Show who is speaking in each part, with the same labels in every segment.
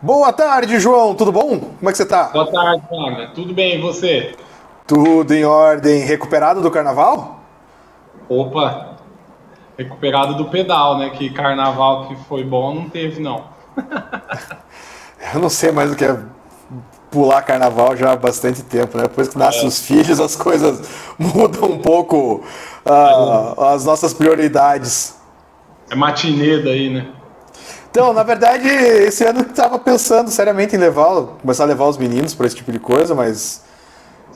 Speaker 1: Boa tarde, João. Tudo bom? Como é que você tá?
Speaker 2: Boa tarde, Wagner. Tudo bem, e você?
Speaker 1: Tudo em ordem. Recuperado do carnaval?
Speaker 2: Opa, recuperado do pedal, né? Que carnaval que foi bom não teve, não.
Speaker 1: Eu não sei mais o que é pular carnaval já há bastante tempo, né? Depois que nascem é. os filhos, as coisas mudam um pouco uh, as nossas prioridades.
Speaker 2: É matinê daí, né?
Speaker 1: Então, na verdade, esse ano eu estava pensando seriamente em levar, começar a levar os meninos para esse tipo de coisa, mas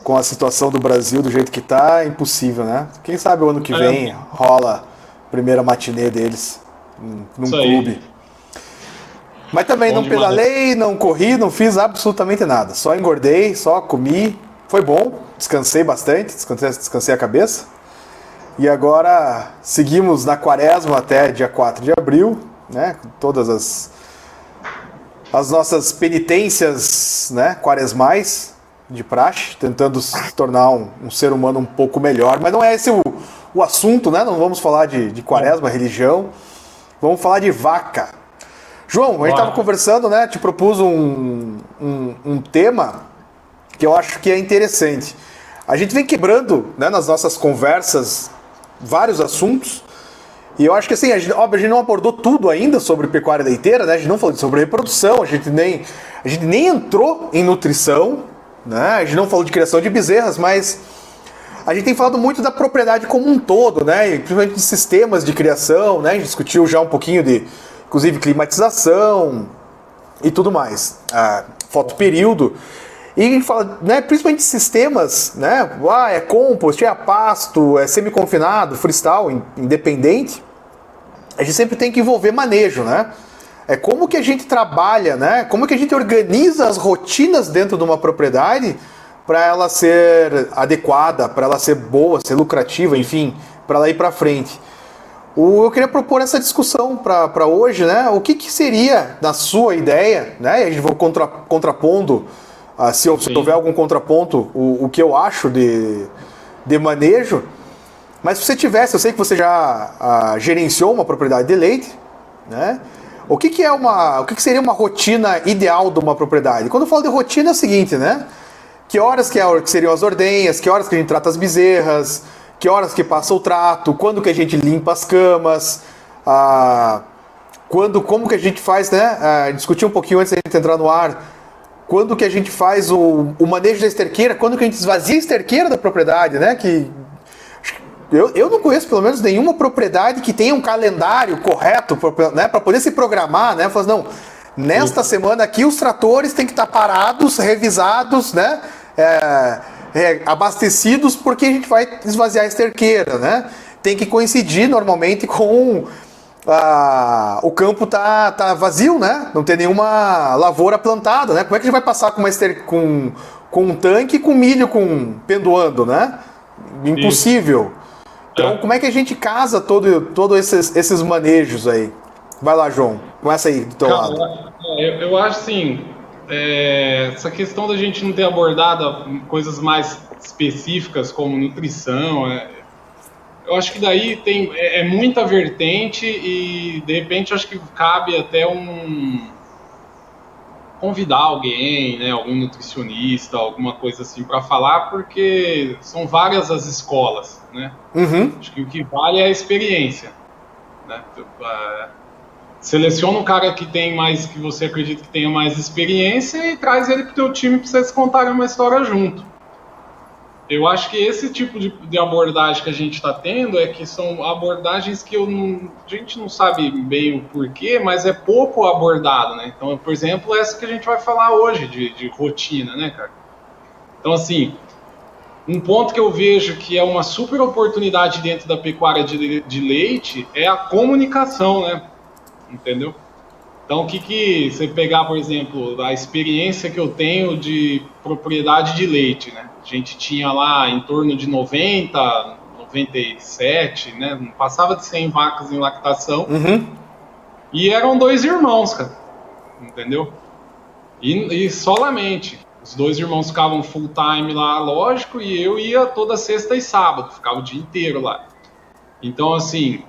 Speaker 1: com a situação do Brasil do jeito que está, é impossível, né? Quem sabe o ano que é. vem rola a primeira matinê deles num Isso clube. Aí. Mas também bom não pedalei, não corri, não fiz absolutamente nada. Só engordei, só comi. Foi bom, descansei bastante, descansei, descansei a cabeça. E agora seguimos na quaresma até dia 4 de abril, né? Todas as, as nossas penitências né? quaresmais de praxe, tentando se tornar um, um, ser humano um pouco melhor. Mas não é esse o, o assunto, né? Não vamos falar de, de quaresma, religião. Vamos falar de vaca. João, a gente estava conversando, né? Te propus um, um, um, tema que eu acho que é interessante. A gente vem quebrando né, nas nossas conversas vários assuntos. E eu acho que assim, a gente, óbvio, a gente não abordou tudo ainda sobre pecuária leiteira, né? A gente não falou sobre reprodução, a gente nem, a gente nem entrou em nutrição, né? A gente não falou de criação de bezerras, mas a gente tem falado muito da propriedade como um todo, né? Principalmente de sistemas de criação, né? A gente discutiu já um pouquinho de inclusive climatização e tudo mais. Ah, fotoperíodo. E a gente fala, né, principalmente sistemas, né? Ah, é compost, é pasto, é semi-confinado, freestyle, independente. A gente sempre tem que envolver manejo, né? É como que a gente trabalha, né? Como que a gente organiza as rotinas dentro de uma propriedade para ela ser adequada, para ela ser boa, ser lucrativa, enfim, para ela ir para frente. O, eu queria propor essa discussão para hoje, né? O que, que, seria, na sua ideia, né? E a gente vai contra, contrapondo, uh, se, se houver algum contraponto, o, o que eu acho de, de manejo. Mas se você tivesse, eu sei que você já uh, gerenciou uma propriedade de leite, né? O que, que é uma, o que, que seria uma rotina ideal de uma propriedade? Quando eu falo de rotina é o seguinte, né? Que horas que, é, que seriam as ordenhas, que horas que a gente trata as bezerras, que horas que passa o trato, quando que a gente limpa as camas, ah, quando, como que a gente faz, né? Ah, discutir um pouquinho antes da gente entrar no ar. Quando que a gente faz o, o manejo da esterqueira, quando que a gente esvazia a esterqueira da propriedade, né? Que eu, eu não conheço pelo menos nenhuma propriedade que tenha um calendário correto né, para poder se programar, né? Falar, não, nesta semana aqui os tratores têm que estar parados, revisados, né? É, é, abastecidos porque a gente vai esvaziar a esterqueira, né? Tem que coincidir normalmente com a, o campo tá, tá vazio, né? Não tem nenhuma lavoura plantada, né? Como é que a gente vai passar com uma ester, com, com um tanque com milho com pendoando, né? Impossível. Então, é. como é que a gente casa todo, todo esses, esses manejos aí? Vai lá, João. Começa aí do teu Cara, lado.
Speaker 2: Eu, eu acho assim, é, essa questão da gente não ter abordado coisas mais específicas como nutrição, é, eu acho que daí tem é, é, muita vertente e de repente acho que cabe até um convidar alguém, né, algum nutricionista, alguma coisa assim para falar, porque são várias as escolas, né? Uhum. Acho que o que vale é a experiência, né? É, seleciona um cara que tem mais, que você acredita que tenha mais experiência e traz ele pro teu time para vocês contarem uma história junto. Eu acho que esse tipo de, de abordagem que a gente está tendo é que são abordagens que não, a gente não sabe bem o porquê, mas é pouco abordado, né? Então, por exemplo, essa que a gente vai falar hoje de, de rotina, né, cara? Então, assim, um ponto que eu vejo que é uma super oportunidade dentro da pecuária de, de leite é a comunicação, né? entendeu? Então, o que que você pegar, por exemplo, a experiência que eu tenho de propriedade de leite, né? A gente tinha lá em torno de 90, 97, né? Não passava de 100 vacas em lactação. Uhum. E eram dois irmãos, cara. Entendeu? E, e solamente. Os dois irmãos ficavam full time lá, lógico, e eu ia toda sexta e sábado, ficava o dia inteiro lá. Então, assim,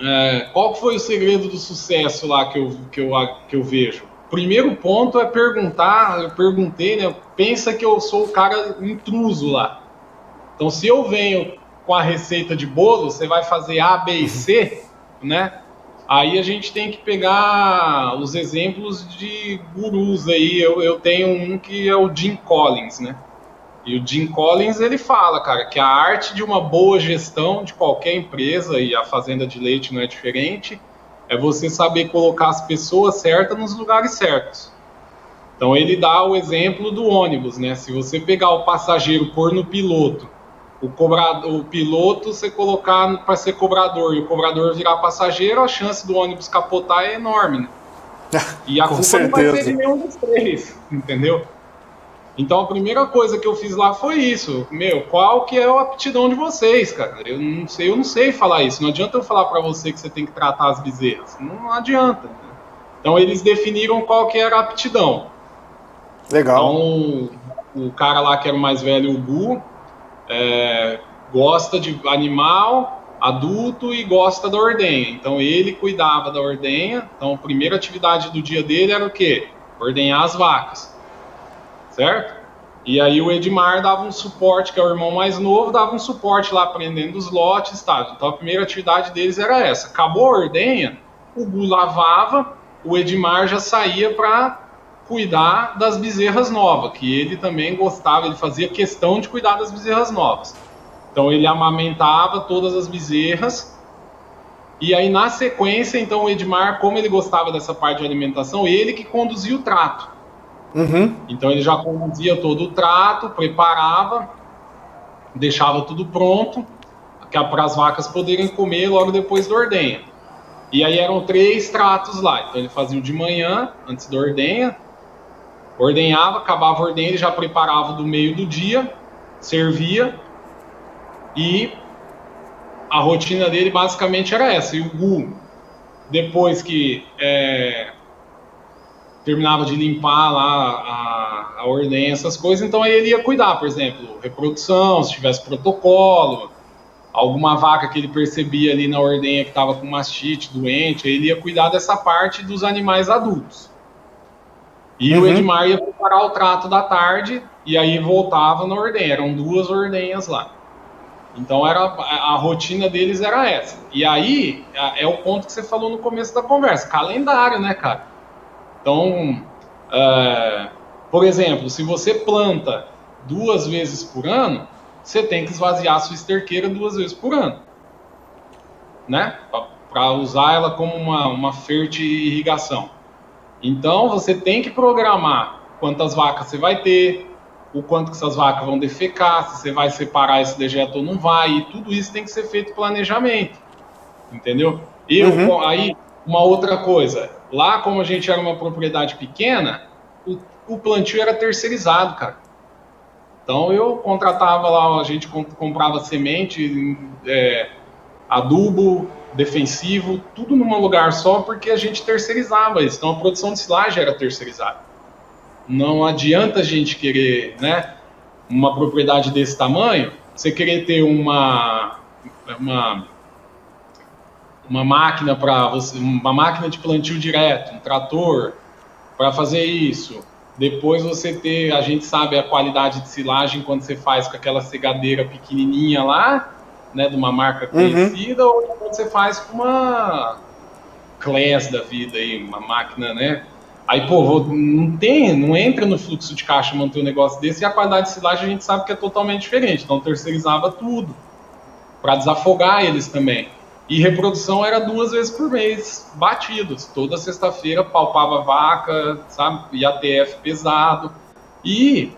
Speaker 2: é, qual foi o segredo do sucesso lá que eu, que eu, que eu vejo? primeiro ponto é perguntar, eu perguntei, né? Pensa que eu sou o cara intruso lá. Então, se eu venho com a receita de bolo, você vai fazer A, B e C, né? Aí a gente tem que pegar os exemplos de gurus aí. Eu, eu tenho um que é o Jim Collins, né? E o Jim Collins ele fala, cara, que a arte de uma boa gestão de qualquer empresa, e a fazenda de leite não é diferente, é você saber colocar as pessoas certas nos lugares certos. Então ele dá o exemplo do ônibus, né? Se você pegar o passageiro pôr no piloto, o, cobrador, o piloto você colocar para ser cobrador e o cobrador virar passageiro, a chance do ônibus capotar é enorme, né? E a culpa certeza. não vai ser de nenhum dos três, entendeu? Então a primeira coisa que eu fiz lá foi isso. Meu, qual que é a aptidão de vocês, cara? Eu não sei, eu não sei falar isso. Não adianta eu falar para você que você tem que tratar as bezerras. Não adianta. Né? Então eles definiram qual que era a aptidão.
Speaker 1: Legal.
Speaker 2: Então o cara lá que era o mais velho, o Gu, é, gosta de animal adulto e gosta da ordenha. Então ele cuidava da ordenha. Então a primeira atividade do dia dele era o quê? Ordenhar as vacas certo? E aí o Edmar dava um suporte, que é o irmão mais novo, dava um suporte lá aprendendo os lotes, tá? Então a primeira atividade deles era essa. Acabou a ordenha, o Gu lavava, o Edmar já saía para cuidar das bezerras novas, que ele também gostava, ele fazia questão de cuidar das bezerras novas. Então ele amamentava todas as bezerras. E aí na sequência, então o Edmar, como ele gostava dessa parte de alimentação, ele que conduzia o trato. Uhum. Então ele já conduzia todo o trato, preparava, deixava tudo pronto para as vacas poderem comer logo depois da ordenha. E aí eram três tratos lá. Então ele fazia o de manhã, antes da ordenha, ordenhava, acabava a ordenha, ele já preparava do meio do dia, servia e a rotina dele basicamente era essa. E o Gu, depois que é, terminava de limpar lá a, a ordenha, essas coisas, então aí ele ia cuidar, por exemplo, reprodução, se tivesse protocolo, alguma vaca que ele percebia ali na ordenha que estava com mastite, doente, aí ele ia cuidar dessa parte dos animais adultos. E uhum. o Edmar ia preparar o trato da tarde e aí voltava na ordenha, eram duas ordenhas lá. Então era a, a rotina deles era essa. E aí é o ponto que você falou no começo da conversa, calendário, né, cara? Então, é, por exemplo, se você planta duas vezes por ano, você tem que esvaziar a sua esterqueira duas vezes por ano, né? Para usar ela como uma, uma irrigação. Então, você tem que programar quantas vacas você vai ter, o quanto que essas vacas vão defecar, se você vai separar esse dejeto ou não vai, e tudo isso tem que ser feito planejamento, entendeu? Eu, uhum. aí, uma outra coisa, lá como a gente era uma propriedade pequena, o, o plantio era terceirizado, cara. Então eu contratava lá, a gente comprava semente, é, adubo, defensivo, tudo num lugar só, porque a gente terceirizava isso. Então a produção de silagem era terceirizada. Não adianta a gente querer, né, uma propriedade desse tamanho, você querer ter uma, uma uma máquina para você, uma máquina de plantio direto, um trator para fazer isso. Depois você ter, a gente sabe a qualidade de silagem quando você faz com aquela cegadeira pequenininha lá, né, de uma marca uhum. conhecida, uhum. ou quando você faz com uma Class da vida aí, uma máquina, né? Aí, pô, não tem, não entra no fluxo de caixa manter um negócio desse e a qualidade de silagem a gente sabe que é totalmente diferente. Então terceirizava tudo para desafogar eles também. E reprodução era duas vezes por mês, batidos. Toda sexta-feira palpava vaca, sabe? IATF pesado. E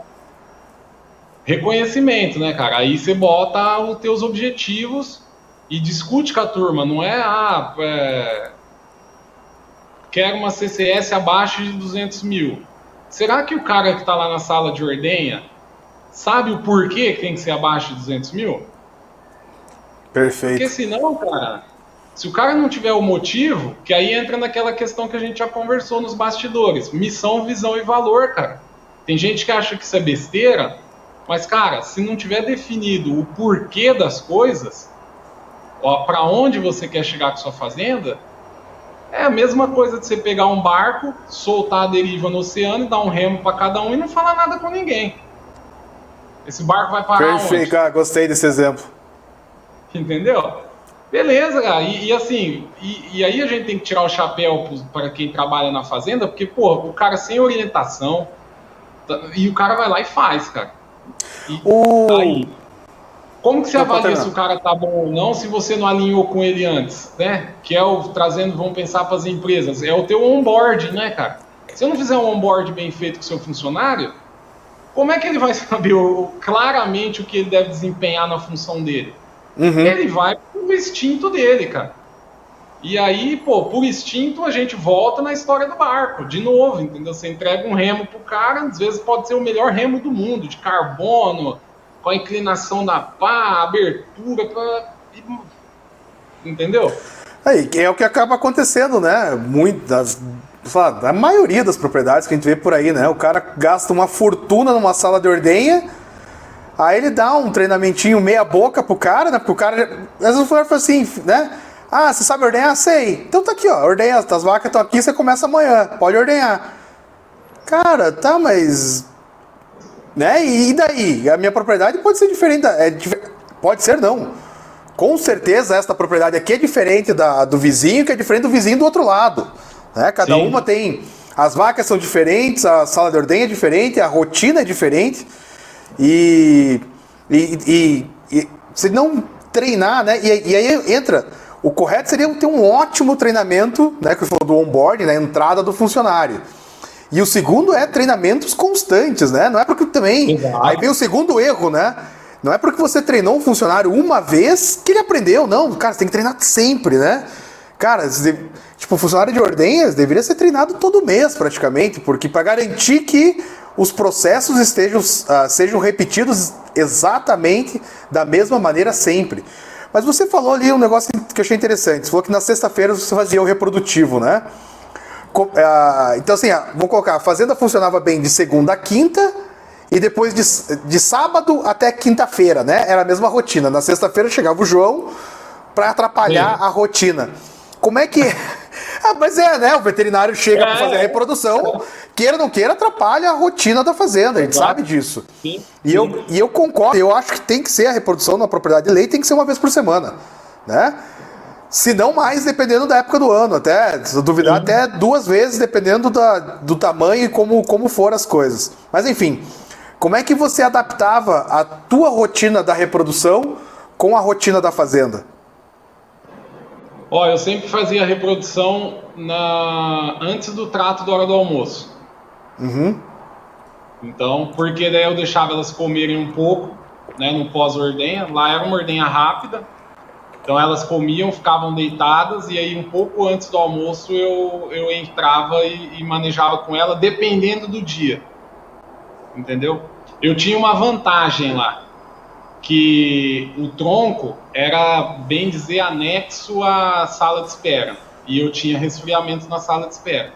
Speaker 2: reconhecimento, né, cara? Aí você bota os teus objetivos e discute com a turma. Não é, ah, é... quero uma CCS abaixo de 200 mil. Será que o cara que está lá na sala de ordenha sabe o porquê que tem que ser abaixo de 200 mil?
Speaker 1: Perfeito.
Speaker 2: Porque senão, cara, se o cara não tiver o motivo, que aí entra naquela questão que a gente já conversou nos bastidores: missão, visão e valor, cara. Tem gente que acha que isso é besteira, mas, cara, se não tiver definido o porquê das coisas, para onde você quer chegar com sua fazenda, É a mesma coisa de você pegar um barco, soltar a deriva no oceano e dar um remo para cada um e não falar nada com ninguém. Esse barco vai parar
Speaker 1: Perfeito, onde? Ah, gostei desse exemplo.
Speaker 2: Entendeu? Beleza, cara. E, e assim, e, e, aí a gente tem que tirar o chapéu para quem trabalha na fazenda, porque, pô, o cara sem orientação, tá, e o cara vai lá e faz, cara. E,
Speaker 1: o... Aí,
Speaker 2: como que você avalia se o cara tá bom ou não se você não alinhou com ele antes, né? Que é o trazendo, vamos pensar para as empresas, é o teu onboard, né, cara? Se eu não fizer um onboard bem feito com o seu funcionário, como é que ele vai saber claramente o que ele deve desempenhar na função dele? Uhum. Ele vai pro instinto dele, cara. E aí, pô, por instinto a gente volta na história do barco, de novo, entendeu? Você entrega um remo pro cara, às vezes pode ser o melhor remo do mundo, de carbono, com a inclinação da pá, abertura, pra... entendeu?
Speaker 1: Aí, é o que acaba acontecendo, né? Muitas, a maioria das propriedades que a gente vê por aí, né? O cara gasta uma fortuna numa sala de ordenha, aí ele dá um treinamentinho meia boca pro cara, né? Porque o cara, às vezes o assim, né? Ah, você sabe ordenhar? Sei. Então tá aqui, ó, ordenha, as vacas estão aqui, você começa amanhã, pode ordenhar. Cara, tá, mas né? E daí? A minha propriedade pode ser diferente. É, pode ser não. Com certeza esta propriedade aqui é diferente da, do vizinho, que é diferente do vizinho do outro lado. Né? Cada Sim. uma tem. As vacas são diferentes, a sala de ordem é diferente, a rotina é diferente. E, e, e, e se não treinar, né? E, e, aí entra. O correto seria ter um ótimo treinamento, né? Que falou do onboard, né? Entrada do funcionário. E o segundo é treinamentos constantes, né? Não é porque também. Exato. Aí vem o segundo erro, né? Não é porque você treinou um funcionário uma vez que ele aprendeu, não. Cara, você tem que treinar sempre, né? Cara, tipo, funcionário de ordenhas deveria ser treinado todo mês, praticamente, porque para garantir que os processos estejam, uh, sejam repetidos exatamente da mesma maneira sempre. Mas você falou ali um negócio que eu achei interessante. Você falou que na sexta-feira você fazia o reprodutivo, né? Uh, então, assim, vou colocar: a fazenda funcionava bem de segunda a quinta e depois de, de sábado até quinta-feira, né? Era a mesma rotina. Na sexta-feira chegava o João para atrapalhar Sim. a rotina. Como é que. Ah, mas é, né? O veterinário chega é, para fazer a reprodução, queira ou não queira, atrapalha a rotina da fazenda, a gente Exato. sabe disso. Sim. E, Sim. Eu, e eu concordo, eu acho que tem que ser a reprodução na propriedade de leite, tem que ser uma vez por semana, né? Se não mais, dependendo da época do ano, até, se duvidar, até duas vezes, dependendo da, do tamanho e como, como for as coisas. Mas enfim, como é que você adaptava a tua rotina da reprodução com a rotina da fazenda?
Speaker 2: Ó, eu sempre fazia a reprodução na... antes do trato da hora do almoço.
Speaker 1: Uhum.
Speaker 2: Então, porque daí eu deixava elas comerem um pouco, né, no pós-ordenha. Lá era uma ordenha rápida, então elas comiam, ficavam deitadas e aí um pouco antes do almoço eu, eu entrava e, e manejava com ela, dependendo do dia. Entendeu? Eu tinha uma vantagem lá, que o tronco era, bem dizer, anexo à sala de espera. E eu tinha resfriamento na sala de espera.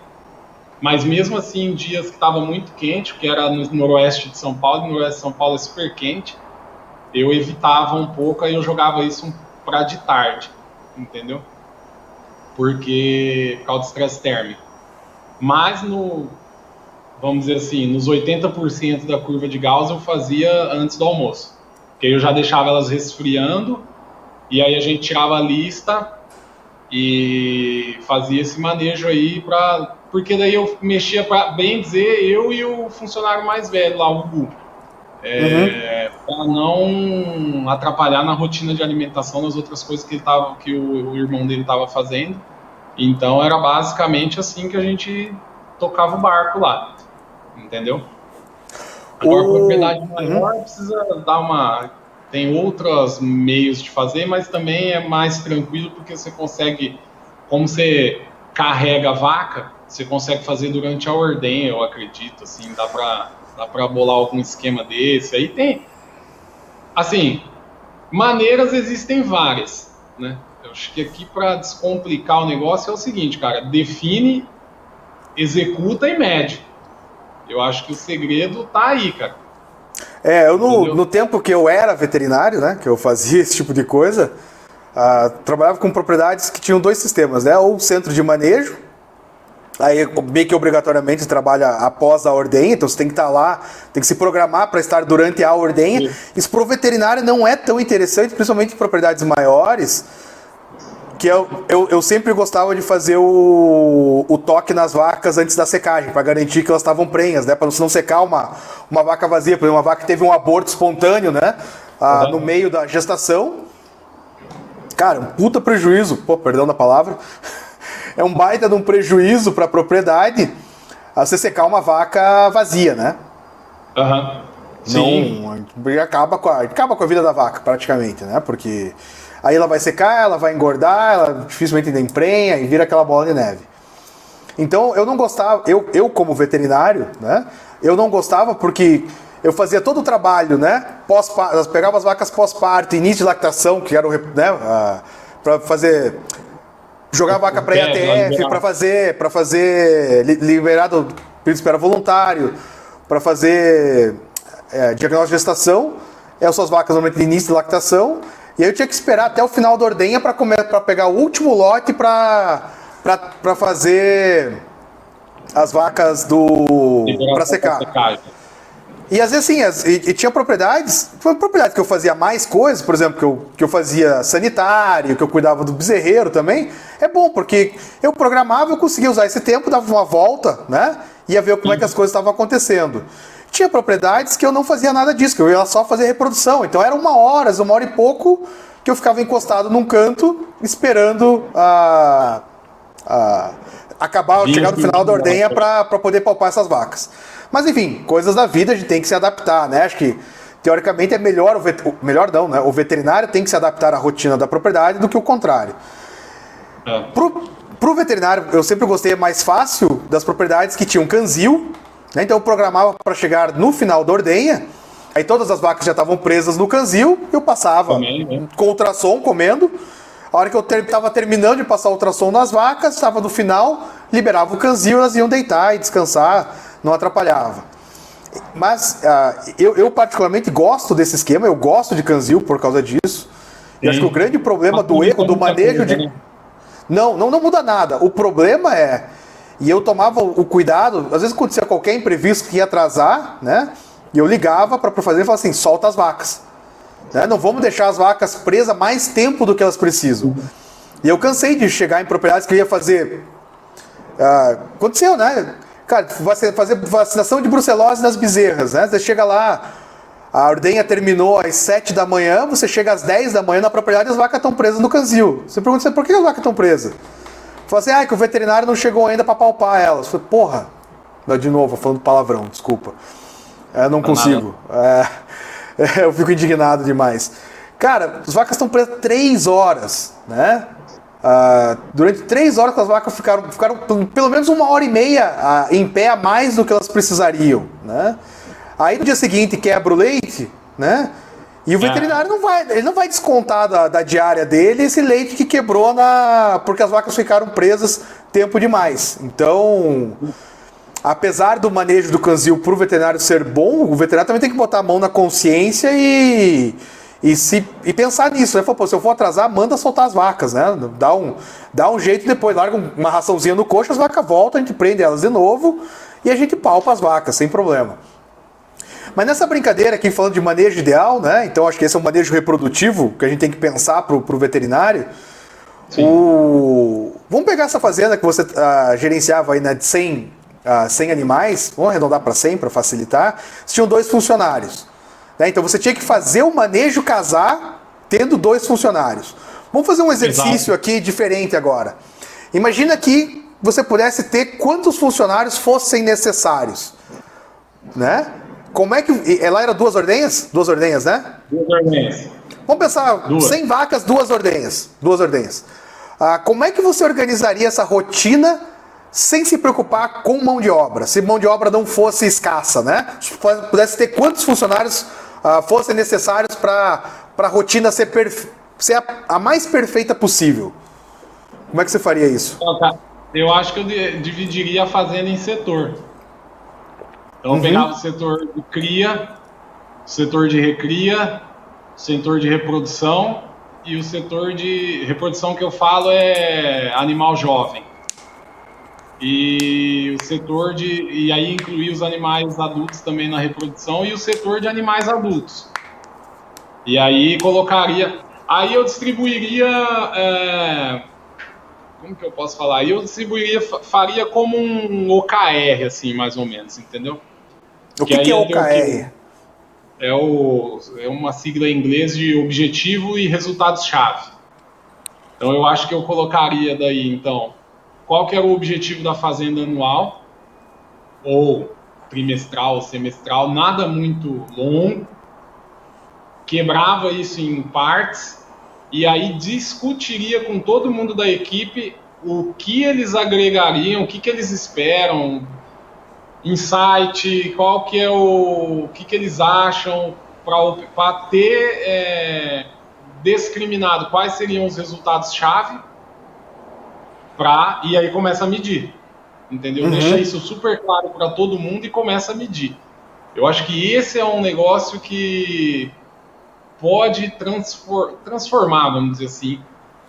Speaker 2: Mas mesmo assim, em dias que estava muito quente, que era no noroeste de São Paulo, no noroeste de São Paulo é super quente, eu evitava um pouco, aí eu jogava isso para de tarde, entendeu? Porque por causa do estresse térmico. Mas no vamos dizer assim, nos 80% da curva de Gauss eu fazia antes do almoço. Que aí eu já deixava elas resfriando e aí a gente tirava a lista e fazia esse manejo aí para porque daí eu mexia para bem dizer eu e o funcionário mais velho lá, o Gu é, uhum. para não atrapalhar na rotina de alimentação nas outras coisas que, ele tava, que o, o irmão dele estava fazendo. Então era basicamente assim que a gente tocava o barco lá, entendeu? Agora, o... propriedade maior uhum. precisa dar uma. Tem outros meios de fazer, mas também é mais tranquilo porque você consegue, como você carrega a vaca, você consegue fazer durante a ordenha, eu acredito, assim, dá para Dá para bolar algum esquema desse. Aí tem. Assim, maneiras existem várias, né? Eu acho que aqui para descomplicar o negócio é o seguinte, cara, define, executa e mede. Eu acho que o segredo tá aí, cara.
Speaker 1: É, eu no, no tempo que eu era veterinário, né, que eu fazia esse tipo de coisa, uh, trabalhava com propriedades que tinham dois sistemas, né? Ou centro de manejo, aí meio que obrigatoriamente trabalha após a ordenha, então você tem que estar lá, tem que se programar para estar durante a ordenha. Sim. Isso para o veterinário não é tão interessante, principalmente em propriedades maiores, que eu, eu, eu, sempre gostava de fazer o, o toque nas vacas antes da secagem, para garantir que elas estavam prenhas, né? Para não secar uma, uma vaca vazia, por exemplo, uma vaca que teve um aborto espontâneo, né? Ah, uhum. No meio da gestação. Cara, um puta prejuízo, pô, perdão da palavra. É um baita de um prejuízo para a propriedade você secar uma vaca vazia, né?
Speaker 2: Aham. Uhum.
Speaker 1: Não, acaba com, a, acaba com a vida da vaca, praticamente, né? Porque Aí ela vai secar, ela vai engordar, ela dificilmente ainda emprenha e vira aquela bola de neve. Então eu não gostava, eu, eu como veterinário, né? Eu não gostava porque eu fazia todo o trabalho, né? Pós pegava as vacas pós-parto, início de lactação, que era o, né? para fazer jogar a vaca para IATF, para fazer, para fazer liberado espera voluntário, para fazer é, diagnóstico de gestação, é as suas vacas normalmente de início de lactação e aí eu tinha que esperar até o final da ordenha para para pegar o último lote para para fazer as vacas do para secar. E às vezes assim, as, e, e, tinha propriedades, foi propriedade que eu fazia mais coisas, por exemplo, que eu, que eu fazia sanitário, que eu cuidava do bezerreiro também. É bom, porque eu programava, eu conseguia usar esse tempo, dava uma volta, né? Ia ver como é que as coisas estavam acontecendo. Tinha propriedades que eu não fazia nada disso, que eu ia só fazer reprodução. Então era uma hora, uma hora e pouco que eu ficava encostado num canto esperando a, a acabar, chegar no final da ordenha para poder palpar essas vacas. Mas enfim, coisas da vida a gente tem que se adaptar, né? Acho que teoricamente é melhor o, vet... melhor não, né? O veterinário tem que se adaptar à rotina da propriedade do que o contrário. É. Pro, pro veterinário, eu sempre gostei mais fácil das propriedades que tinham canzil? Então eu programava para chegar no final da ordenha, aí todas as vacas já estavam presas no canzil, eu passava comendo, né? com ultrassom comendo. A hora que eu estava ter, terminando de passar o ultrassom nas vacas, estava no final, liberava o canzil, elas iam deitar e descansar, não atrapalhava. Mas uh, eu, eu, particularmente gosto desse esquema, eu gosto de canzil por causa disso. E acho que o grande problema do erro, do manejo de. Né? Não, não, não muda nada. O problema é e eu tomava o cuidado, às vezes acontecia qualquer imprevisto que ia atrasar, né? E eu ligava para o fazer e falava assim: solta as vacas. Né? Não vamos deixar as vacas presas mais tempo do que elas precisam. E eu cansei de chegar em propriedades que eu ia fazer. Uh, aconteceu, né? Cara, fazer vacinação de brucelose nas bezerras, né? Você chega lá, a ordenha terminou às 7 da manhã, você chega às 10 da manhã na propriedade e as vacas estão presas no canzil. Você pergunta por que as vacas estão presas? Falou assim, ah, que o veterinário não chegou ainda para palpar elas. Eu falei, porra. De novo, falando palavrão, desculpa. Eu é, não consigo. É, eu fico indignado demais. Cara, as vacas estão presas três horas, né? Uh, durante três horas as vacas ficaram, ficaram pelo menos uma hora e meia uh, em pé a mais do que elas precisariam, né? Aí no dia seguinte quebra o leite, né? E o é. veterinário não vai, ele não vai descontar da, da diária dele esse leite que quebrou na porque as vacas ficaram presas tempo demais. Então, apesar do manejo do canzil para o veterinário ser bom, o veterinário também tem que botar a mão na consciência e e, se, e pensar nisso, né? Pô, se eu for atrasar, manda soltar as vacas, né? Dá um, dá um jeito depois, larga uma raçãozinha no coxo, as vacas voltam, a gente prende elas de novo e a gente palpa as vacas, sem problema. Mas nessa brincadeira aqui, falando de manejo ideal, né? Então acho que esse é um manejo reprodutivo que a gente tem que pensar para o veterinário. O... Vamos pegar essa fazenda que você uh, gerenciava aí né, de 100, uh, 100 animais, vamos arredondar para 100 para facilitar. Você tinham dois funcionários. Né? Então você tinha que fazer o manejo casar tendo dois funcionários. Vamos fazer um exercício Exato. aqui diferente agora. Imagina que você pudesse ter quantos funcionários fossem necessários. Né? Como é que. Ela era duas ordenhas? Duas ordenhas, né?
Speaker 2: Duas ordenhas.
Speaker 1: Vamos pensar, duas. 100 vacas, duas ordenhas. Duas ordenhas. Ah, como é que você organizaria essa rotina sem se preocupar com mão de obra? Se mão de obra não fosse escassa, né? Se pudesse ter quantos funcionários ah, fossem necessários para a rotina ser, perfe... ser a, a, mais perfeita possível. Como é que você faria isso?
Speaker 2: Eu acho que eu dividiria a fazenda em setor. Então uhum. pegava o setor de cria, setor de recria, setor de reprodução e o setor de reprodução que eu falo é animal jovem. E o setor de. E aí incluir os animais adultos também na reprodução e o setor de animais adultos. E aí colocaria. Aí eu distribuiria. É, como que eu posso falar? Eu distribuiria, faria como um OKR, assim, mais ou menos, entendeu?
Speaker 1: O que, que, que é OKR?
Speaker 2: É, o, é uma sigla em inglês de objetivo e resultados-chave. Então eu acho que eu colocaria daí, então, qual que era o objetivo da fazenda anual, ou trimestral, semestral, nada muito longo, quebrava isso em partes e aí discutiria com todo mundo da equipe o que eles agregariam, o que, que eles esperam, insight, qual que é o, o que, que eles acham para ter é, discriminado quais seriam os resultados chave para e aí começa a medir, entendeu? Uhum. Deixa isso super claro para todo mundo e começa a medir. Eu acho que esse é um negócio que pode transformar, vamos dizer assim,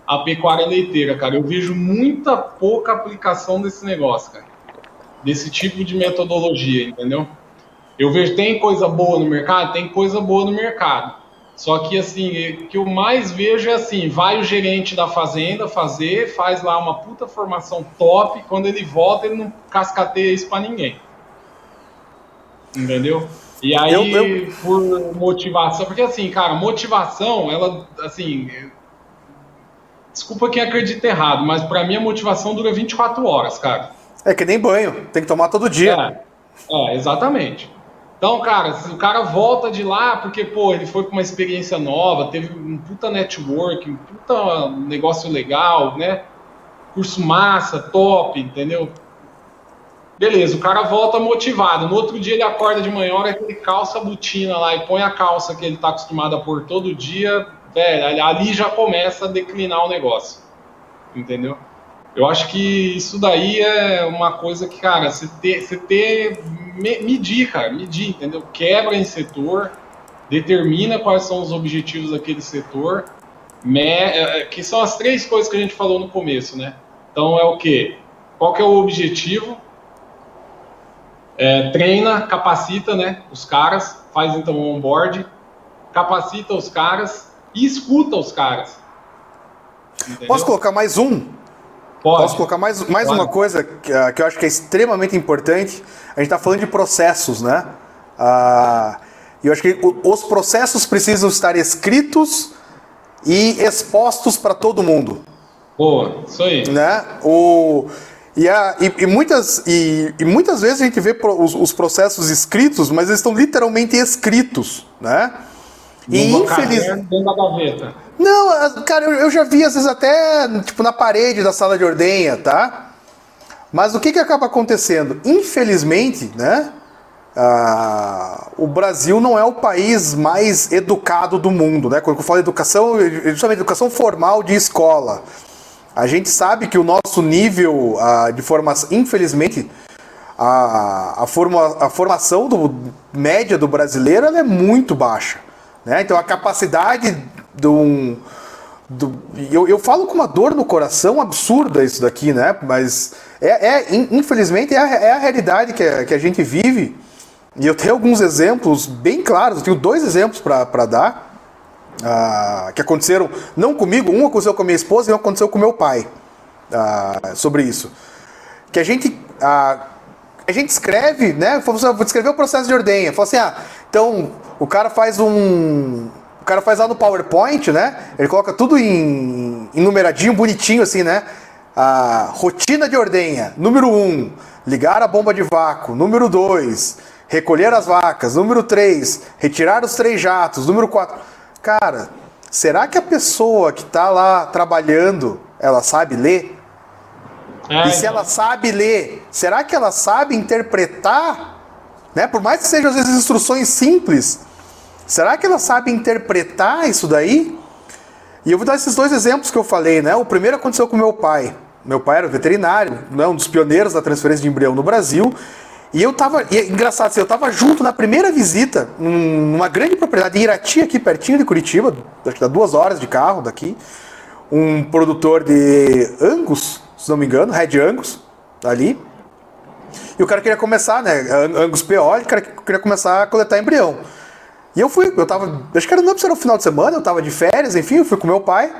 Speaker 2: a pecuária leiteira, cara. Eu vejo muita pouca aplicação desse negócio, cara desse tipo de metodologia, entendeu? Eu vejo tem coisa boa no mercado, tem coisa boa no mercado. Só que assim, o que eu mais vejo é assim, vai o gerente da fazenda fazer, faz lá uma puta formação top, quando ele volta ele não cascateia isso para ninguém. Entendeu? E aí, eu, eu... por motivação, porque assim, cara, motivação, ela, assim, desculpa quem acredita errado, mas para mim a motivação dura 24 horas, cara.
Speaker 1: É que nem banho, tem que tomar todo dia.
Speaker 2: É, é, exatamente. Então, cara, o cara volta de lá porque, pô, ele foi com uma experiência nova, teve um puta network, um puta negócio legal, né? Curso massa, top, entendeu? Beleza, o cara volta motivado. No outro dia ele acorda de manhã, hora que ele calça a botina lá e põe a calça que ele tá acostumado a pôr todo dia, velho, ali já começa a declinar o negócio. Entendeu? Eu acho que isso daí é uma coisa que, cara, você ter, você ter medir, cara, medir, entendeu? Quebra em setor, determina quais são os objetivos daquele setor, é, é, que são as três coisas que a gente falou no começo, né? Então é o que? Qual que é o objetivo? É, treina, capacita, né? Os caras, faz então o onboard, capacita os caras e escuta os caras.
Speaker 1: Entendeu? Posso colocar mais um? Pode. Posso colocar mais, mais uma coisa que, uh, que eu acho que é extremamente importante? A gente está falando de processos, né? Uh, e eu acho que os processos precisam estar escritos e expostos para todo mundo.
Speaker 2: Boa, isso aí.
Speaker 1: Né? O, e, a, e, e muitas, e, e, muitas vezes a gente vê os, os, processos escritos, mas eles estão literalmente escritos, né?
Speaker 2: E infelizmente.
Speaker 1: Não, cara, eu já vi às vezes até tipo na parede da sala de ordenha, tá? Mas o que, que acaba acontecendo? Infelizmente, né? Ah, o Brasil não é o país mais educado do mundo, né? Quando eu falo educação, justamente educação formal de escola. A gente sabe que o nosso nível ah, de formação, infelizmente, a, a, forma, a formação do, média do brasileiro é muito baixa. Né? Então a capacidade de um. Do, eu, eu falo com uma dor no coração absurda isso daqui, né? Mas é, é infelizmente é a, é a realidade que a, que a gente vive. E eu tenho alguns exemplos bem claros, eu tenho dois exemplos para dar, uh, que aconteceram não comigo, um aconteceu com a minha esposa e um aconteceu com meu pai, uh, sobre isso. Que a gente, uh, a gente escreve, né? Vou descrever o processo de ordenha. Fala assim, ah, então o cara faz um, cara faz lá no PowerPoint, né? Ele coloca tudo em, em numeradinho, bonitinho assim, né? A rotina de ordenha. Número 1, um, ligar a bomba de vácuo. Número 2, recolher as vacas. Número 3, retirar os três jatos. Número 4. Cara, será que a pessoa que está lá trabalhando, ela sabe ler? É, e se ela sabe ler, será que ela sabe interpretar? Né? Por mais que sejam às vezes instruções simples, Será que ela sabe interpretar isso daí? E eu vou dar esses dois exemplos que eu falei, né? O primeiro aconteceu com meu pai. Meu pai era veterinário, né? um dos pioneiros da transferência de embrião no Brasil. E eu tava, e é engraçado, assim, eu tava junto na primeira visita, numa grande propriedade em Irati, aqui pertinho de Curitiba, acho que dá duas horas de carro daqui. Um produtor de Angus, se não me engano, Red Angus, ali. E o cara queria começar, né? Angus PO, o cara queria começar a coletar embrião. E eu fui, eu tava, acho que era, não era no final de semana, eu tava de férias, enfim, eu fui com meu pai.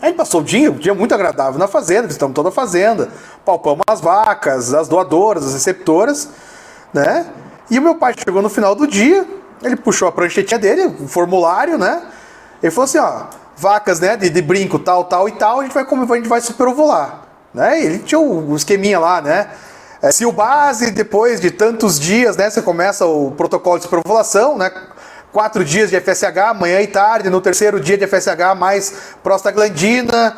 Speaker 1: A gente passou o dia, um dia muito agradável na fazenda, visitamos toda a fazenda, palpamos as vacas, as doadoras, as receptoras, né? E o meu pai chegou no final do dia, ele puxou a pranchetinha dele, o formulário, né? Ele falou assim, ó, vacas, né, de, de brinco, tal, tal e tal, a gente vai, a gente vai superovular, né? E ele tinha o, o esqueminha lá, né? É, se o base, depois de tantos dias, né, você começa o protocolo de superovulação, né? quatro dias de FSH, manhã e tarde, no terceiro dia de FSH mais prostaglandina,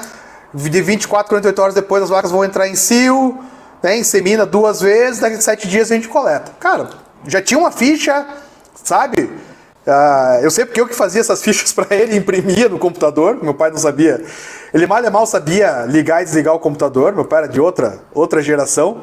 Speaker 1: de 24 a 48 horas depois as vacas vão entrar em cio, né, insemina duas vezes, daqui a sete dias a gente coleta. Cara, já tinha uma ficha, sabe? Uh, eu sei porque eu que fazia essas fichas para ele, imprimia no computador, meu pai não sabia. Ele mal e mal sabia ligar e desligar o computador, meu pai era de outra, outra geração.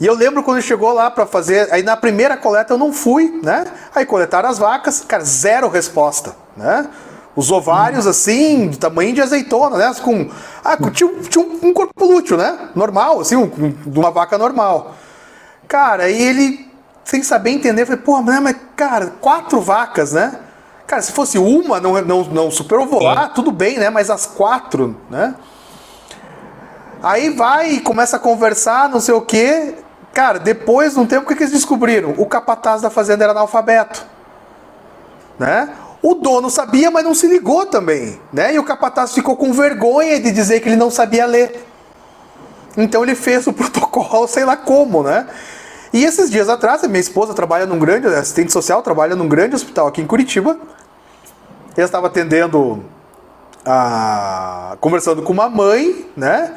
Speaker 1: E eu lembro quando chegou lá para fazer, aí na primeira coleta eu não fui, né? Aí coletaram as vacas, cara, zero resposta, né? Os ovários, assim, de tamanho de azeitona, né? Com, ah, tinha, tinha um, um corpo lúteo, né? Normal, assim, um, de uma vaca normal. Cara, aí ele, sem saber entender, falei, pô, mas, cara, quatro vacas, né? Cara, se fosse uma, não, não, não superovular, tudo bem, né? Mas as quatro, né? Aí vai e começa a conversar, não sei o quê. Cara, depois de um tempo, o que, que eles descobriram? O capataz da fazenda era analfabeto. Né? O dono sabia, mas não se ligou também. Né? E o capataz ficou com vergonha de dizer que ele não sabia ler. Então ele fez o protocolo, sei lá como, né? E esses dias atrás, minha esposa trabalha num grande, assistente social, trabalha num grande hospital aqui em Curitiba. Eu estava atendendo, a, conversando com uma mãe, né?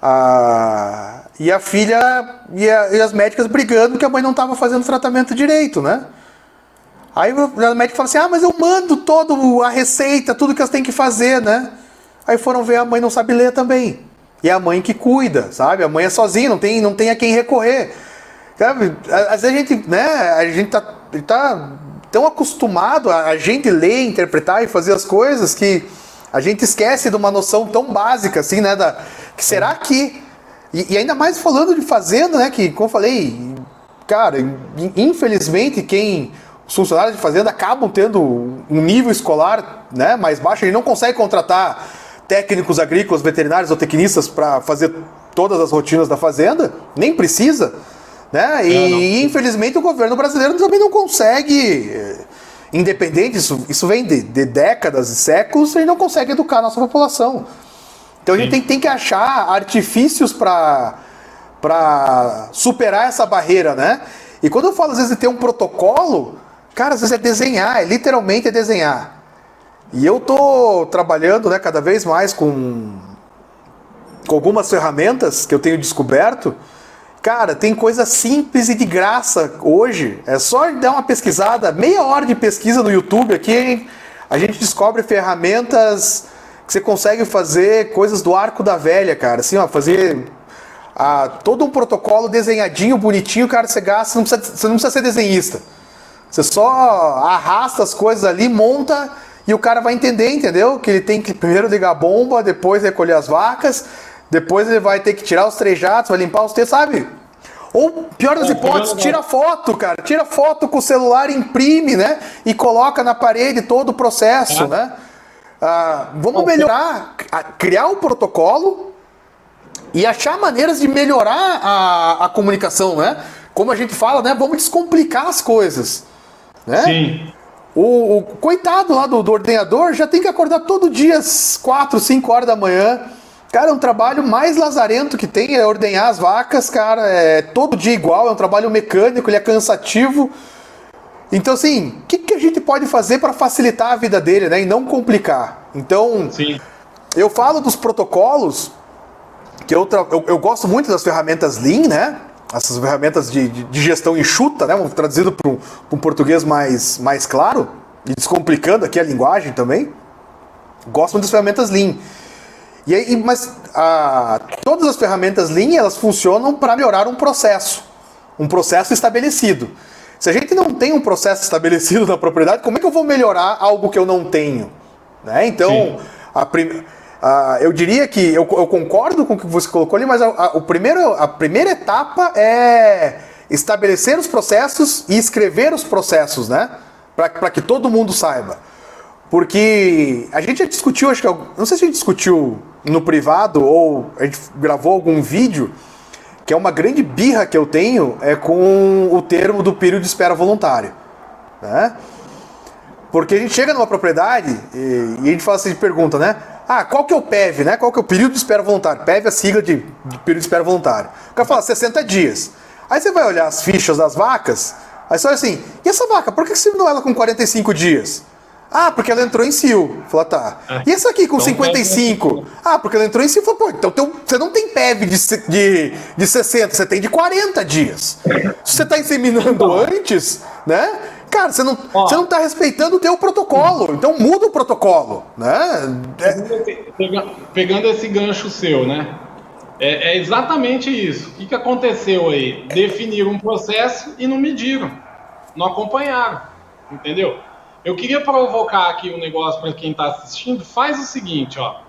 Speaker 1: A, e a filha e, a, e, as médicas brigando que a mãe não estava fazendo tratamento direito, né? Aí a médica fala assim: ah, mas eu mando toda a receita, tudo que elas têm que fazer, né? Aí foram ver, a mãe não sabe ler também. E é a mãe que cuida, sabe? A mãe é sozinha, não tem, não tem a quem recorrer. Sabe? Às vezes a gente, né, a gente tá, tá tão acostumado a, a gente ler, interpretar e fazer as coisas que a gente esquece de uma noção tão básica assim, né? Da, que será que. E, e, ainda mais falando de fazenda, né? Que, como eu falei, cara, infelizmente quem. Os funcionários de fazenda acabam tendo um nível escolar né, mais baixo, ele não consegue contratar técnicos agrícolas, veterinários ou tecnistas para fazer todas as rotinas da fazenda, nem precisa. Né? E, é, e infelizmente o governo brasileiro também não consegue eh, independente, isso, isso vem de, de décadas e séculos, gente não consegue educar a nossa população. Então a gente tem, tem que achar artifícios para superar essa barreira, né? E quando eu falo às vezes de ter um protocolo, cara, às vezes é desenhar, é literalmente é desenhar. E eu tô trabalhando, né, cada vez mais com, com algumas ferramentas que eu tenho descoberto Cara, tem coisa simples e de graça hoje. É só dar uma pesquisada, meia hora de pesquisa no YouTube aqui, a gente descobre ferramentas você consegue fazer coisas do arco da velha, cara. Assim, ó, fazer ah, todo um protocolo desenhadinho, bonitinho, cara, você gasta, não precisa, você não precisa ser desenhista. Você só arrasta as coisas ali, monta e o cara vai entender, entendeu? Que ele tem que primeiro ligar a bomba, depois recolher as vacas, depois ele vai ter que tirar os três jatos, vai limpar os textos, sabe? Ou, pior das hipóteses, tira foto, cara. Tira foto com o celular, imprime, né? E coloca na parede todo o processo, é. né? Ah, vamos melhorar, criar um protocolo e achar maneiras de melhorar a, a comunicação, né? Como a gente fala, né? Vamos descomplicar as coisas. Né? Sim. O, o coitado lá do, do ordenador já tem que acordar todo dia às 4, 5 horas da manhã Cara, é um trabalho mais lazarento que tem, é ordenhar as vacas, cara, é todo dia igual, é um trabalho mecânico, ele é cansativo. Então, assim, o que, que a gente pode fazer para facilitar a vida dele, né, e não complicar? Então, Sim. eu falo dos protocolos, que eu, eu, eu, gosto muito das ferramentas Lean, né, essas ferramentas de, de, de gestão enxuta, né, traduzido para um, um português mais, mais claro, e descomplicando aqui a linguagem também. Gosto muito das ferramentas Lean. E aí, mas a, todas as ferramentas Lean elas funcionam para melhorar um processo, um processo estabelecido. Se a gente não tem um processo estabelecido na propriedade, como é que eu vou melhorar algo que eu não tenho? Né? Então, a prim, a, eu diria que eu, eu, concordo com o que você colocou ali, mas a, o primeiro, a primeira etapa é estabelecer os processos e escrever os processos, né? Para que todo mundo saiba. Porque a gente já discutiu, acho que. Não sei se a gente discutiu no privado ou a gente gravou algum vídeo, que é uma grande birra que eu tenho é com o termo do período de espera voluntário. Né? Porque a gente chega numa propriedade e, e a gente fala assim, pergunta, né? Ah, qual que é o PEV, né? Qual que é o período de espera voluntário? PEV é a sigla de, de período de espera voluntário. O cara fala 60 dias. Aí você vai olhar as fichas das vacas, aí você olha assim, e essa vaca, por que você terminou ela com 45 dias? Ah, porque ela entrou em CIL. Falou, tá. É. E essa aqui com então, 55? Ah, porque ela entrou em CIL. Falou, pô, então teu, você não tem PEV de, de, de 60, você tem de 40 dias. Se você está inseminando então. antes, né? Cara, você não, Ó, você não tá respeitando o teu protocolo. Então muda o protocolo, né?
Speaker 2: É... Pegando esse gancho seu, né? É, é exatamente isso. O que, que aconteceu aí? Definiram um processo e não mediram. Não acompanharam. Entendeu? Eu queria provocar aqui um negócio para quem está assistindo. Faz o seguinte, ó.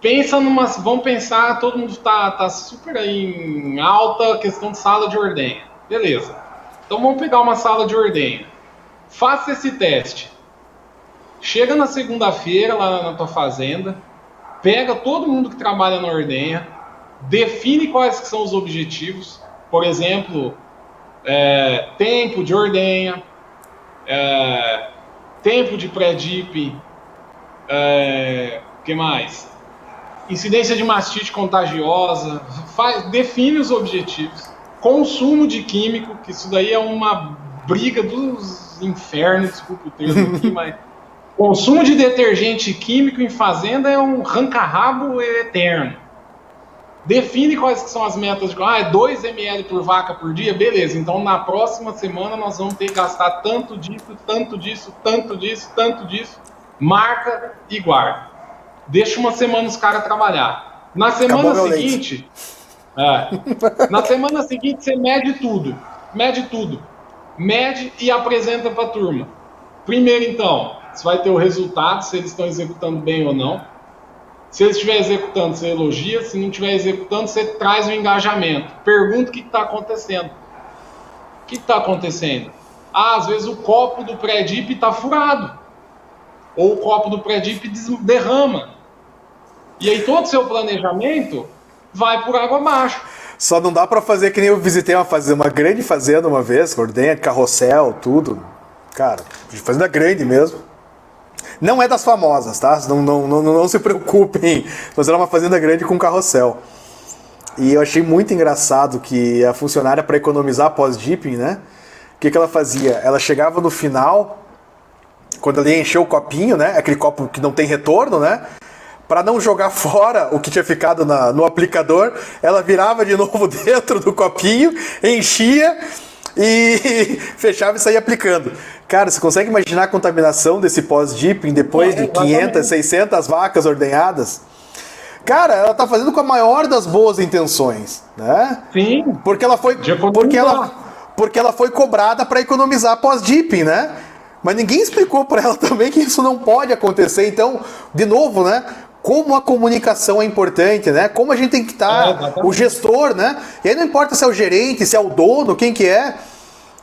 Speaker 2: Pensa numa. Vamos pensar, todo mundo está tá super aí em alta questão de sala de ordenha. Beleza. Então vamos pegar uma sala de ordenha. Faça esse teste. Chega na segunda-feira lá na tua fazenda, pega todo mundo que trabalha na ordenha, define quais são os objetivos. Por exemplo, é, tempo de ordenha, é, tempo de pré-dip, é, que mais? Incidência de mastite contagiosa, faz, define os objetivos. Consumo de químico, que isso daí é uma briga dos infernos, desculpa o termo aqui, mas consumo de detergente químico em fazenda é um ranca-rabo eterno. Define quais são as metas de ah, é 2 ml por vaca por dia, beleza. Então na próxima semana nós vamos ter que gastar tanto disso, tanto disso, tanto disso, tanto disso. Marca e guarda. Deixa uma semana os caras trabalhar. Na semana seguinte, é, na semana seguinte você mede tudo, mede tudo, mede e apresenta para a turma. Primeiro então, você vai ter o resultado se eles estão executando bem ou não. Se ele estiver executando, você elogia. Se não estiver executando, você traz o engajamento. Pergunta o que está acontecendo. O que está acontecendo? Ah, às vezes o copo do pré-dip está furado. Ou o copo do pré-dip derrama. E aí todo o seu planejamento vai por água abaixo.
Speaker 1: Só não dá para fazer que nem eu visitei uma fazenda, uma grande fazenda uma vez, ordenha, carrossel, tudo. Cara, fazenda grande mesmo. Não é das famosas, tá? Não, não, não, não se preocupem. Mas era uma fazenda grande com carrossel. E eu achei muito engraçado que a funcionária, para economizar pós-dipping, né? O que, que ela fazia? Ela chegava no final, quando ela ia encher o copinho, né? Aquele copo que não tem retorno, né? Para não jogar fora o que tinha ficado na, no aplicador, ela virava de novo dentro do copinho, enchia e fechava e saía aplicando. Cara, você consegue imaginar a contaminação desse pós-dipping depois é, de 500, 600 vacas ordenhadas? Cara, ela tá fazendo com a maior das boas intenções, né?
Speaker 2: Sim.
Speaker 1: Porque ela foi porque ela porque ela foi cobrada para economizar pós-dipping, né? Mas ninguém explicou para ela também que isso não pode acontecer. Então, de novo, né? Como a comunicação é importante, né? Como a gente tem que estar, tá, é, o gestor, né? E aí não importa se é o gerente, se é o dono, quem que é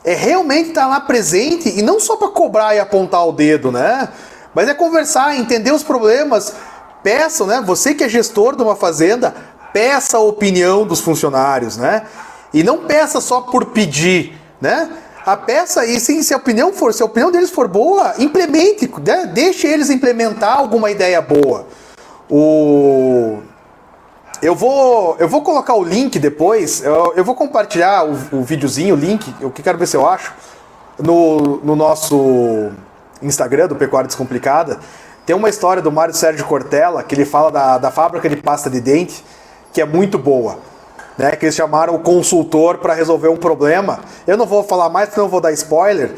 Speaker 1: é realmente estar tá lá presente e não só para cobrar e apontar o dedo, né? Mas é conversar, entender os problemas. Peçam, né? Você que é gestor de uma fazenda, peça a opinião dos funcionários, né? E não peça só por pedir, né? A peça, e sim, se a opinião for, se a opinião deles for boa, implemente, né? deixe eles implementar alguma ideia boa. O eu vou, eu vou colocar o link depois, eu, eu vou compartilhar o, o videozinho, o link, eu quero ver se eu acho, no, no nosso Instagram do Pecuária Descomplicada. Tem uma história do Mário Sérgio Cortella, que ele fala da, da fábrica de pasta de dente, que é muito boa. Né, que eles chamaram o consultor para resolver um problema. Eu não vou falar mais não vou dar spoiler,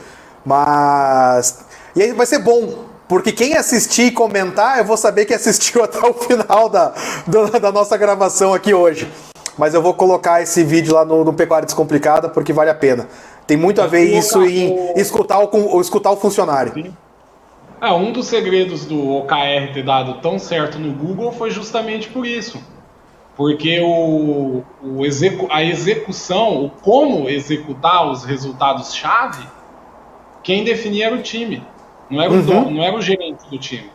Speaker 1: mas. E aí vai ser bom, Porque quem assistir e comentar, eu vou saber que assistiu até o final da, da, da nossa gravação aqui hoje. Mas eu vou colocar esse vídeo lá no, no Pecuária Descomplicada porque vale a pena. Tem muito a ver isso em escutar o, escutar o funcionário. Sim.
Speaker 2: É, um dos segredos do OKR ter dado tão certo no Google foi justamente por isso. Porque o, o execu, a execução, o como executar os resultados-chave, quem definia era o time. Não era, uhum. o dono, não era o gerente do time.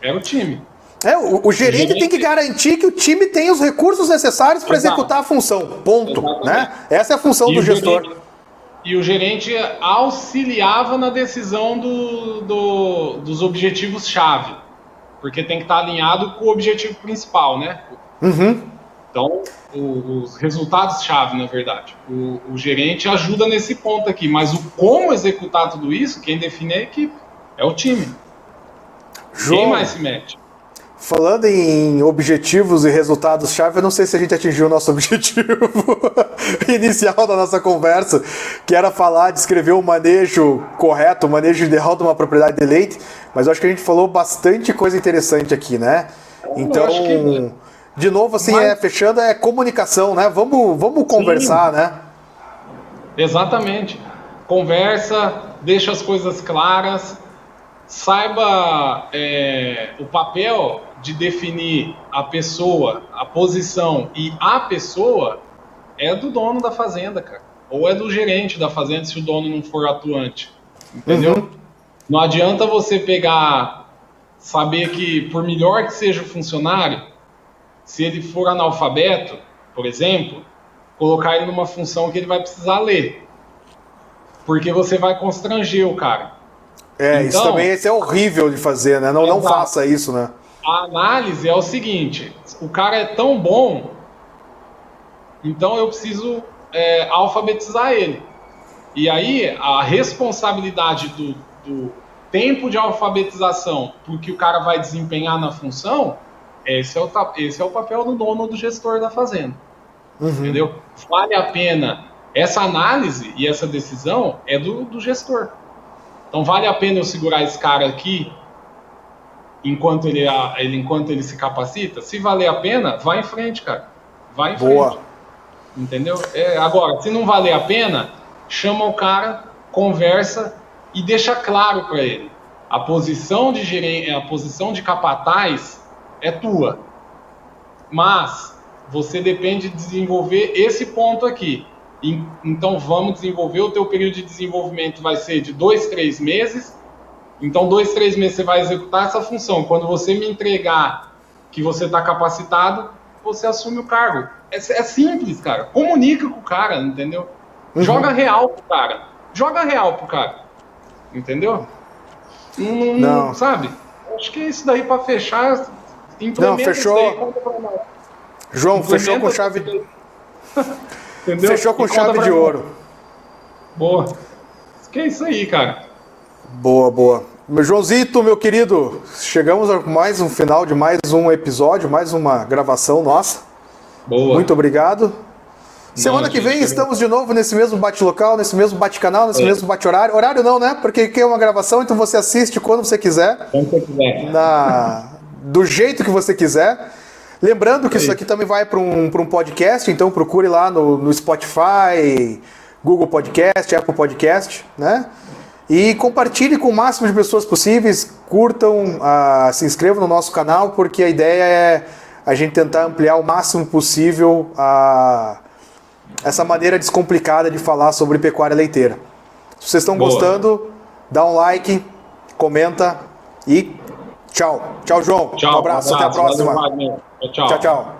Speaker 2: Era o time.
Speaker 1: É, o, o, gerente, gerente, tem que garantir que o time tem os recursos necessários para executar a função. Ponto. Né? Essa é a função e do gestor.
Speaker 2: Gerente, e o gerente auxiliava na decisão do, do dos objetivos-chave. Porque tem que estar alinhado com o objetivo principal, né?
Speaker 1: Uhum.
Speaker 2: Então, o, os resultados-chave, na verdade. O, o, gerente ajuda nesse ponto aqui, mas o como executar tudo isso, quem define é a equipe, é o time. João, quem mais se mete?
Speaker 1: Falando em objetivos e resultados-chave, eu não sei se a gente atingiu o nosso objetivo inicial da nossa conversa, que era falar, descrever o manejo correto, o manejo ideal de uma propriedade de leite, mas eu acho que a gente falou bastante coisa interessante aqui, né? Então, de novo, assim, mas... é, fechando, é comunicação, né? Vamos, vamos conversar, Sim. né?
Speaker 2: Exatamente. Conversa, deixa as coisas claras, saiba é, o papel de definir a pessoa, a posição e a pessoa é do dono da fazenda, cara. Ou é do gerente da fazenda se o dono não for atuante. Entendeu? Uhum. Não adianta você pegar, saber que por melhor que seja o funcionário, se ele for analfabeto, por exemplo, colocar ele numa função que ele vai precisar ler. Porque você vai constranger o cara.
Speaker 1: É, então, isso também esse é horrível de fazer, né? Não, não faça isso, né?
Speaker 2: A análise é o seguinte: o cara é tão bom, então eu preciso é, alfabetizar ele. E aí a responsabilidade do, do tempo de alfabetização porque o cara vai desempenhar na função, esse é o, esse é o papel do dono do gestor da fazenda. Uhum. Entendeu? Vale a pena. Essa análise e essa decisão é do, do gestor. Então vale a pena eu segurar esse cara aqui enquanto ele, ele, enquanto ele se capacita? Se valer a pena, vai em frente, cara. Vai em Boa. frente. Entendeu? É, agora, se não valer a pena, chama o cara, conversa e deixa claro para ele. A posição de gerente, a posição de capataz é tua. Mas você depende de desenvolver esse ponto aqui. Então vamos desenvolver, o teu período de desenvolvimento vai ser de dois, três meses. Então, dois, três meses você vai executar essa função. Quando você me entregar que você está capacitado, você assume o cargo. É, é, simples, cara. Comunica com o cara, entendeu? Uhum. Joga real pro cara. Joga real pro cara. Entendeu? Não, não. sabe? Acho que é isso daí para fechar.
Speaker 1: Não, fechou. João, fechou com chave. Entendeu? Fechou com chave de ouro.
Speaker 2: Boa. Que é isso aí, cara.
Speaker 1: Boa, boa. Meu Joãozito, meu querido, chegamos a mais um final de mais um episódio, mais uma gravação nossa. Boa. Muito obrigado. Semana não, que vem estamos de novo nesse mesmo bate-local, nesse mesmo bate-canal, nesse é. mesmo bate-horário. Horário não, né? Porque aqui é uma gravação, então você assiste quando você quiser.
Speaker 2: Quando você quiser.
Speaker 1: Na... Do jeito que você quiser. Lembrando que é isso aqui também vai para um, um podcast, então procure lá no, no Spotify, Google Podcast, Apple Podcast, né? E compartilhe com o máximo de pessoas possíveis, curtam, uh, se inscrevam no nosso canal, porque a ideia é a gente tentar ampliar o máximo possível a, essa maneira descomplicada de falar sobre pecuária leiteira. Se vocês estão gostando, dá um like, comenta e tchau. Tchau, João.
Speaker 2: Tchau,
Speaker 1: um abraço, um até a próxima.
Speaker 2: Valeu, tchau.
Speaker 1: tchau. tchau.